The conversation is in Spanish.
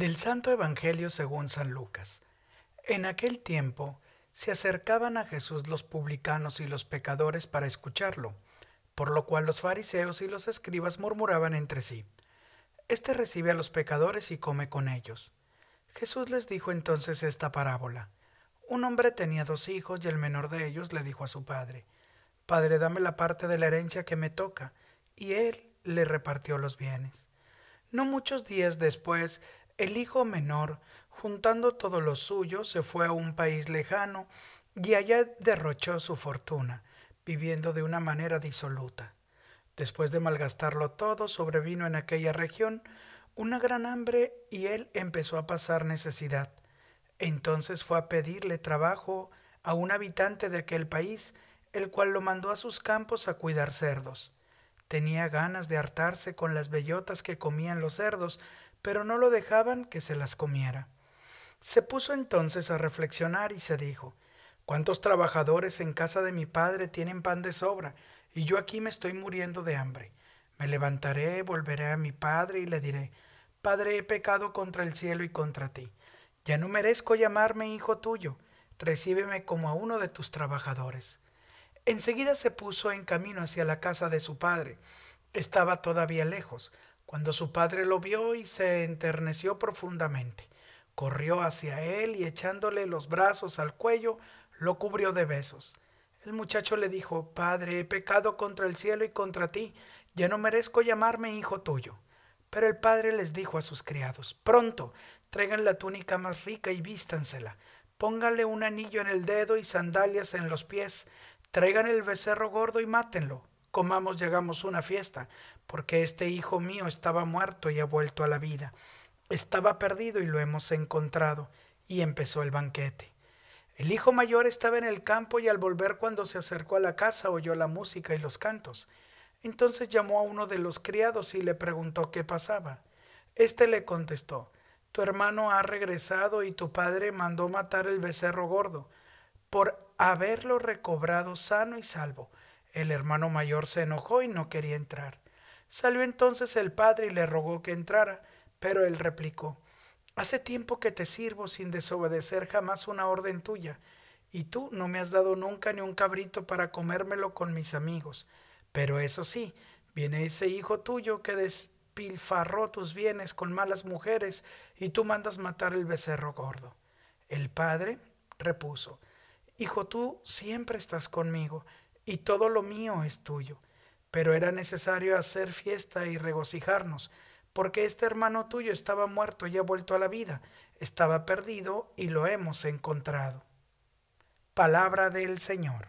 Del Santo Evangelio según San Lucas. En aquel tiempo se acercaban a Jesús los publicanos y los pecadores para escucharlo, por lo cual los fariseos y los escribas murmuraban entre sí. Este recibe a los pecadores y come con ellos. Jesús les dijo entonces esta parábola. Un hombre tenía dos hijos y el menor de ellos le dijo a su padre, Padre, dame la parte de la herencia que me toca, y él le repartió los bienes. No muchos días después, el hijo menor, juntando todo lo suyo, se fue a un país lejano y allá derrochó su fortuna, viviendo de una manera disoluta. Después de malgastarlo todo, sobrevino en aquella región una gran hambre y él empezó a pasar necesidad. Entonces fue a pedirle trabajo a un habitante de aquel país, el cual lo mandó a sus campos a cuidar cerdos. Tenía ganas de hartarse con las bellotas que comían los cerdos, pero no lo dejaban que se las comiera. Se puso entonces a reflexionar y se dijo, ¿Cuántos trabajadores en casa de mi padre tienen pan de sobra, y yo aquí me estoy muriendo de hambre? Me levantaré, volveré a mi padre y le diré, Padre, he pecado contra el cielo y contra ti. Ya no merezco llamarme hijo tuyo, recíbeme como a uno de tus trabajadores. Enseguida se puso en camino hacia la casa de su padre. Estaba todavía lejos, cuando su padre lo vio y se enterneció profundamente, corrió hacia él y echándole los brazos al cuello, lo cubrió de besos. El muchacho le dijo, Padre, he pecado contra el cielo y contra ti, ya no merezco llamarme hijo tuyo. Pero el padre les dijo a sus criados, Pronto, traigan la túnica más rica y vístansela, pónganle un anillo en el dedo y sandalias en los pies, traigan el becerro gordo y mátenlo, comamos y hagamos una fiesta, porque este hijo mío estaba muerto y ha vuelto a la vida. Estaba perdido y lo hemos encontrado. Y empezó el banquete. El hijo mayor estaba en el campo y al volver cuando se acercó a la casa oyó la música y los cantos. Entonces llamó a uno de los criados y le preguntó qué pasaba. Este le contestó, Tu hermano ha regresado y tu padre mandó matar el becerro gordo, por haberlo recobrado sano y salvo. El hermano mayor se enojó y no quería entrar. Salió entonces el padre y le rogó que entrara, pero él replicó, Hace tiempo que te sirvo sin desobedecer jamás una orden tuya, y tú no me has dado nunca ni un cabrito para comérmelo con mis amigos. Pero eso sí, viene ese hijo tuyo que despilfarró tus bienes con malas mujeres, y tú mandas matar el becerro gordo. El padre repuso, Hijo, tú siempre estás conmigo, y todo lo mío es tuyo pero era necesario hacer fiesta y regocijarnos, porque este hermano tuyo estaba muerto y ha vuelto a la vida, estaba perdido y lo hemos encontrado. Palabra del Señor.